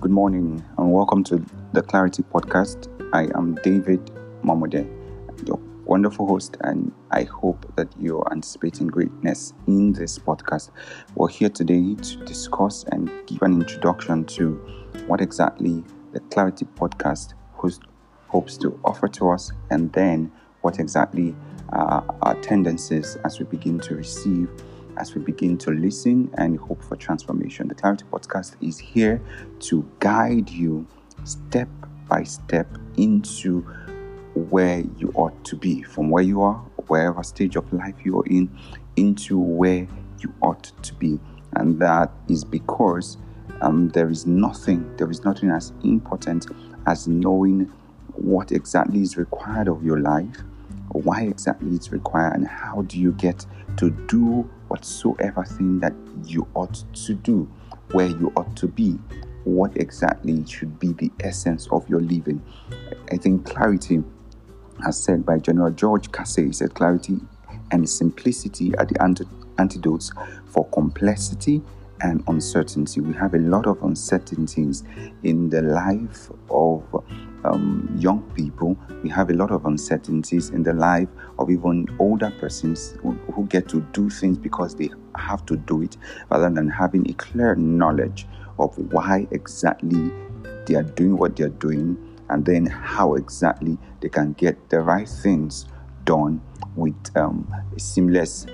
good morning, and welcome to the Clarity Podcast. I am David Mamode, your wonderful host, and I hope that you're anticipating greatness in this podcast. We're here today to discuss and give an introduction to what exactly the Clarity Podcast host hopes to offer to us, and then what exactly uh, our tendencies as we begin to receive as we begin to listen and hope for transformation. The Clarity Podcast is here to guide you step by step into where you ought to be, from where you are, wherever stage of life you are in, into where you ought to be. And that is because um, there is nothing, there is nothing as important as knowing what exactly is required of your life, why exactly it's required, and how do you get to do whatsoever thing that you ought to do, where you ought to be, what exactly should be the essence of your living. I think clarity, as said by General George Casey, said clarity and simplicity are the antidotes for complexity and uncertainty. We have a lot of uncertainties in the life of um, young people. We have a lot of uncertainties in the life of even older persons who, who get to do things because they have to do it rather than having a clear knowledge of why exactly they are doing what they are doing and then how exactly they can get the right things done with um, seamless,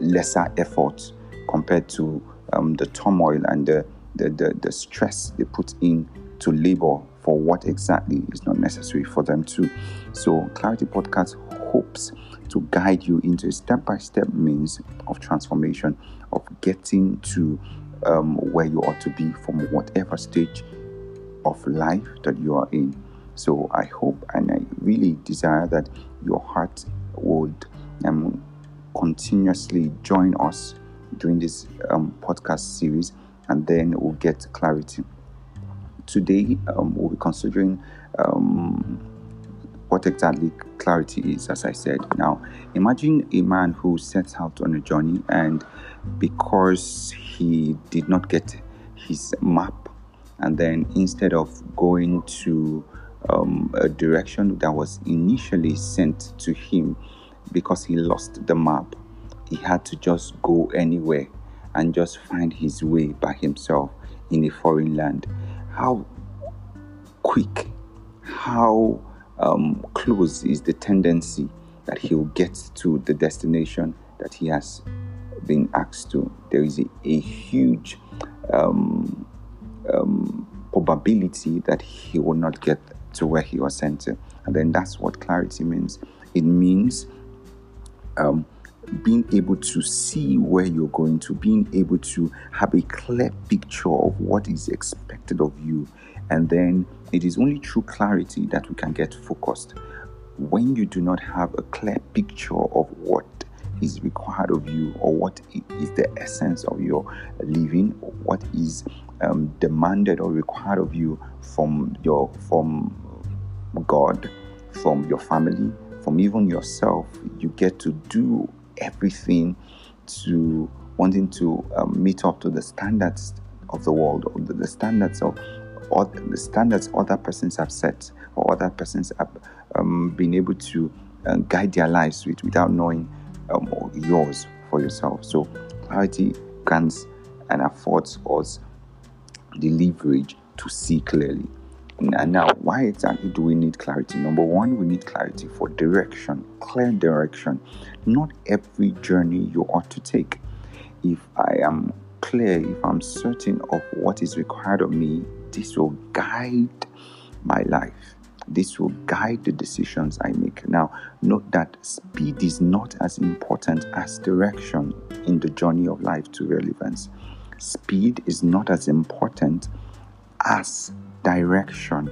lesser effort compared to um, the turmoil and the, the, the, the stress they put in to labor for what exactly is not necessary for them to. So, Clarity Podcast hopes to guide you into a step by step means of transformation, of getting to um, where you ought to be from whatever stage of life that you are in. So, I hope and I really desire that your heart would um, continuously join us during this um, podcast series, and then we'll get clarity. Today, um, we'll be considering um, what exactly clarity is, as I said. Now, imagine a man who sets out on a journey, and because he did not get his map, and then instead of going to um, a direction that was initially sent to him, because he lost the map, he had to just go anywhere and just find his way by himself in a foreign land. How quick, how um, close is the tendency that he will get to the destination that he has been asked to? There is a, a huge um, um, probability that he will not get to where he was sent to. And then that's what clarity means. It means um, being able to see where you're going to, being able to have a clear picture of what is expected of you. And then it is only through clarity that we can get focused. When you do not have a clear picture of what is required of you or what is the essence of your living, what is um, demanded or required of you from your from God, from your family, from even yourself, you get to do everything to wanting to um, meet up to the standards of the world, or the, the standards of or the standards other persons have set, or other persons have um, been able to uh, guide their lives with without knowing um, yours for yourself. So clarity grants and affords us the leverage to see clearly. And now, why exactly do we need clarity? Number one, we need clarity for direction, clear direction. Not every journey you ought to take. If I am clear, if I'm certain of what is required of me, this will guide my life. This will guide the decisions I make. Now, note that speed is not as important as direction in the journey of life to relevance. Speed is not as important as direction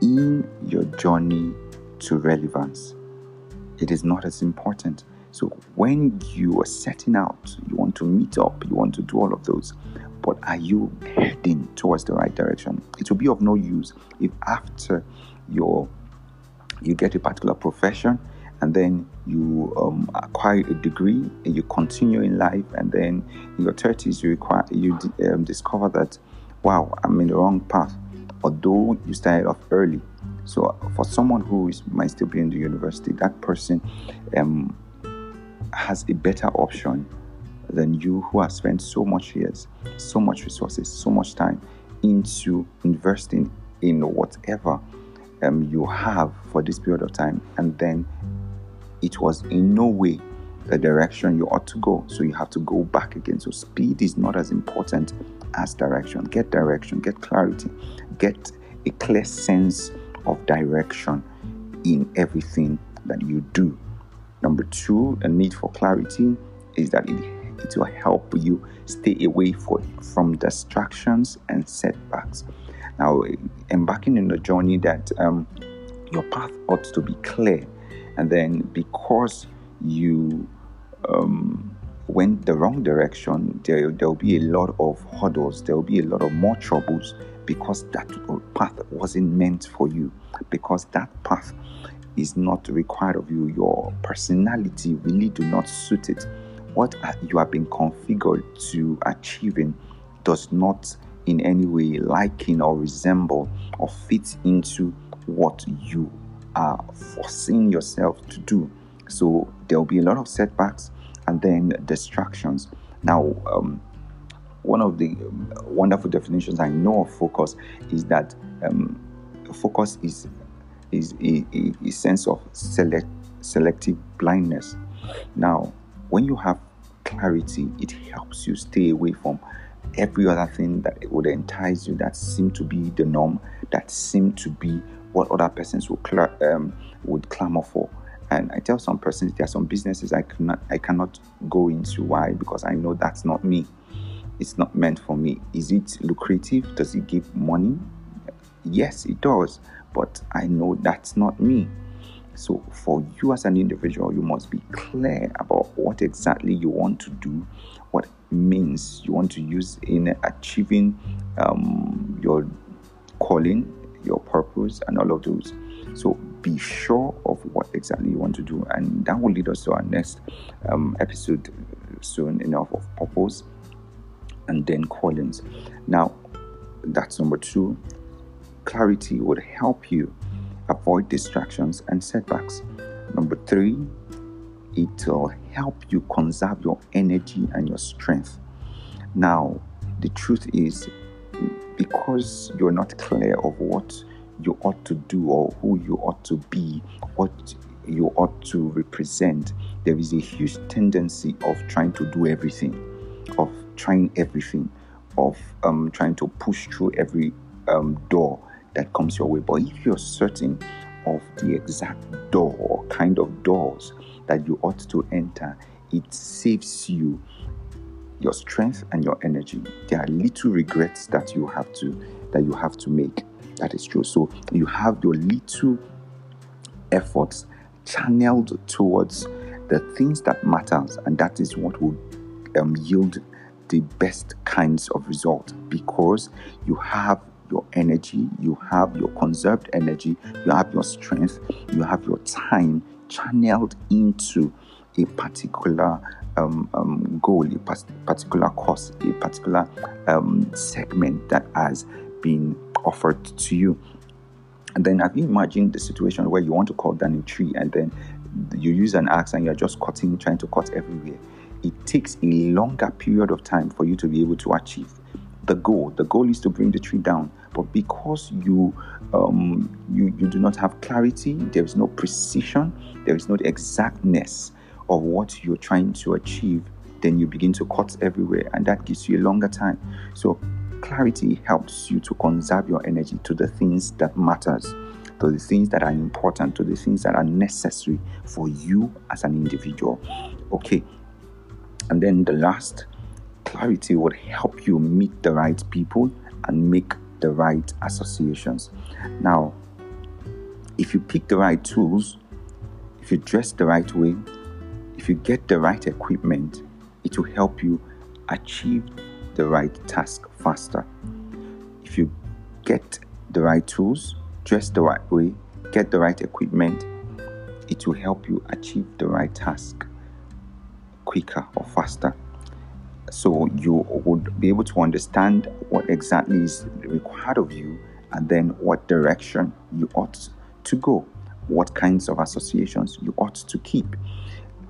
in your journey to relevance. It is not as important. So, when you are setting out, you want to meet up, you want to do all of those, but are you heading towards the right direction? It will be of no use if after your you get a particular profession and then you um, acquire a degree and you continue in life and then in your 30s you require you um, discover that wow, I'm in the wrong path. Although you started off early. So for someone who is, might still be in the university, that person um, has a better option than you who have spent so much years, so much resources, so much time into investing in whatever um, you have for this period of time, and then it was in no way the direction you ought to go. So you have to go back again. So speed is not as important as direction. Get direction, get clarity, get a clear sense of direction in everything that you do. Number two, a need for clarity is that it, it will help you stay away for, from distractions and setbacks. Now, embarking in a journey that um, your path ought to be clear, and then because you um, went the wrong direction, there there'll be a lot of hurdles, there'll be a lot of more troubles because that path wasn't meant for you, because that path is not required of you. Your personality really do not suit it. What you have been configured to achieving does not in any way liken or resemble or fit into what you are forcing yourself to do. So there will be a lot of setbacks and then distractions. Now, um, one of the wonderful definitions I know of focus is that um, focus is is a, a, a sense of select, selective blindness. Now, when you have clarity, it helps you stay away from every other thing that would entice you that seem to be the norm, that seem to be what other persons would, cl- um, would clamor for. And I tell some persons there are some businesses I cannot I cannot go into. Why? Because I know that's not me. It's not meant for me. Is it lucrative? Does it give money? Yes, it does. But I know that's not me. So, for you as an individual, you must be clear about what exactly you want to do, what means you want to use in achieving um, your calling, your purpose, and all of those. So, be sure of what exactly you want to do, and that will lead us to our next um, episode soon enough of purpose and then callings. Now, that's number two. Clarity would help you avoid distractions and setbacks. Number three, it will help you conserve your energy and your strength. Now, the truth is, because you're not clear of what you ought to do or who you ought to be, what you ought to represent, there is a huge tendency of trying to do everything, of trying everything, of um, trying to push through every um, door that comes your way. But if you're certain of the exact door or kind of doors that you ought to enter, it saves you your strength and your energy. There are little regrets that you have to that you have to make. That is true. So you have your little efforts channeled towards the things that matters, and that is what will um, yield the best kinds of result because you have your energy, you have your conserved energy, you have your strength, you have your time channeled into a particular um, um, goal, a particular course, a particular um, segment that has been offered to you. And then have you imagined the situation where you want to cut down a tree and then you use an axe and you're just cutting, trying to cut everywhere? It takes a longer period of time for you to be able to achieve the goal. The goal is to bring the tree down, but because you um, you you do not have clarity, there is no precision, there is no exactness of what you're trying to achieve. Then you begin to cut everywhere, and that gives you a longer time. So clarity helps you to conserve your energy to the things that matters to the things that are important to the things that are necessary for you as an individual okay and then the last clarity would help you meet the right people and make the right associations. Now, if you pick the right tools, if you dress the right way, if you get the right equipment, it will help you achieve the right task faster. If you get the right tools, dress the right way, get the right equipment, it will help you achieve the right task quicker or faster So you would be able to understand what exactly is required of you and then what direction you ought to go, what kinds of associations you ought to keep.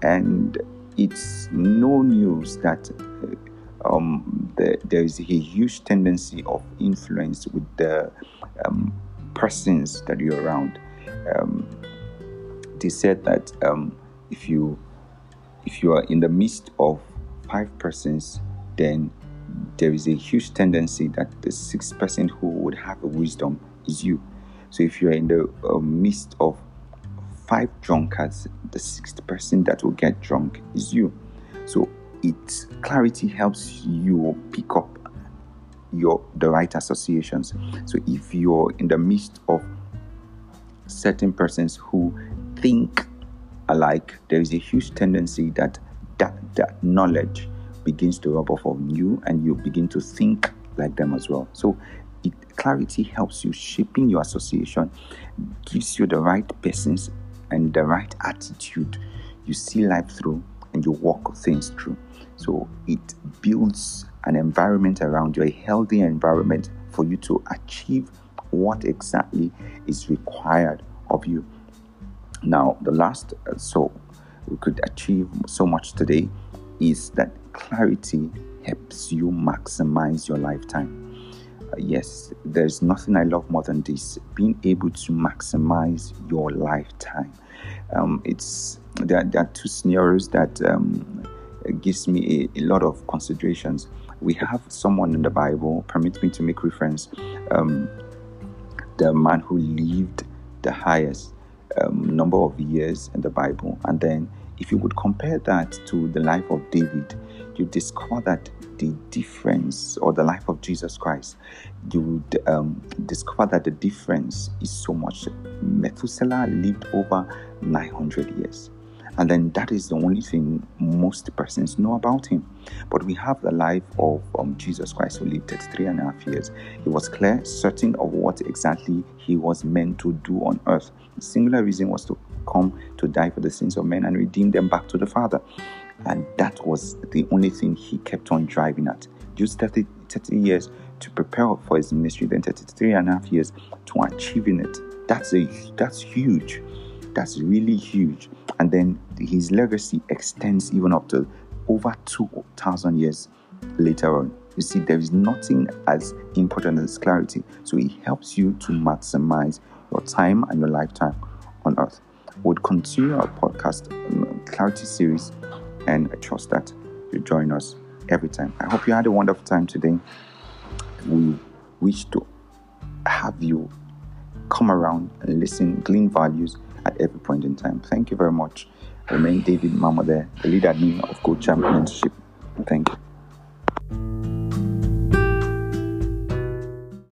And it's no news that uh, um, the, there is a huge tendency of influence with the um, persons that you're around. Um, they said that um, if you if you are in the midst of five persons, then there is a huge tendency that the sixth person who would have a wisdom is you. So if you're in the uh, midst of five drunkards, the sixth person that will get drunk is you. So it clarity helps you pick up your the right associations. So if you're in the midst of certain persons who think alike, there is a huge tendency that that, that knowledge begins to rub off on you and you begin to think like them as well. So it, clarity helps you shaping your association, gives you the right persons and the right attitude. You see life through and you walk things through. So it builds an environment around you, a healthy environment for you to achieve what exactly is required of you. Now, the last, uh, so we could achieve so much today, is that clarity helps you maximize your lifetime. Yes, there's nothing I love more than this being able to maximize your lifetime. Um, it's there, there, are two scenarios that um, gives me a, a, lot of considerations. We have someone in the Bible, permit me to make reference, um, the man who lived the highest um, number of years in the Bible. And then, if you would compare that to the life of David, you discover that the difference, or the life of Jesus Christ, you would um, discover that the difference is so much. Methuselah lived over 900 years. And then that is the only thing most persons know about him. But we have the life of um, Jesus Christ who lived 33 and a half years. He was clear, certain of what exactly he was meant to do on earth. The singular reason was to come to die for the sins of men and redeem them back to the Father. And that was the only thing he kept on driving at. Used 30, 30 years to prepare for his ministry, then 33 and a half years to achieving it. That's a that's huge. That's really huge. And then his legacy extends even up to over 2,000 years later on. You see, there is nothing as important as clarity. So it helps you to maximize your time and your lifetime on earth. We'll continue our podcast um, clarity series, and I trust that you join us every time. I hope you had a wonderful time today. We wish to have you come around and listen, glean values at every point in time. Thank you very much. Remain David Mamode, the lead admin of Gold Championship. Thank you.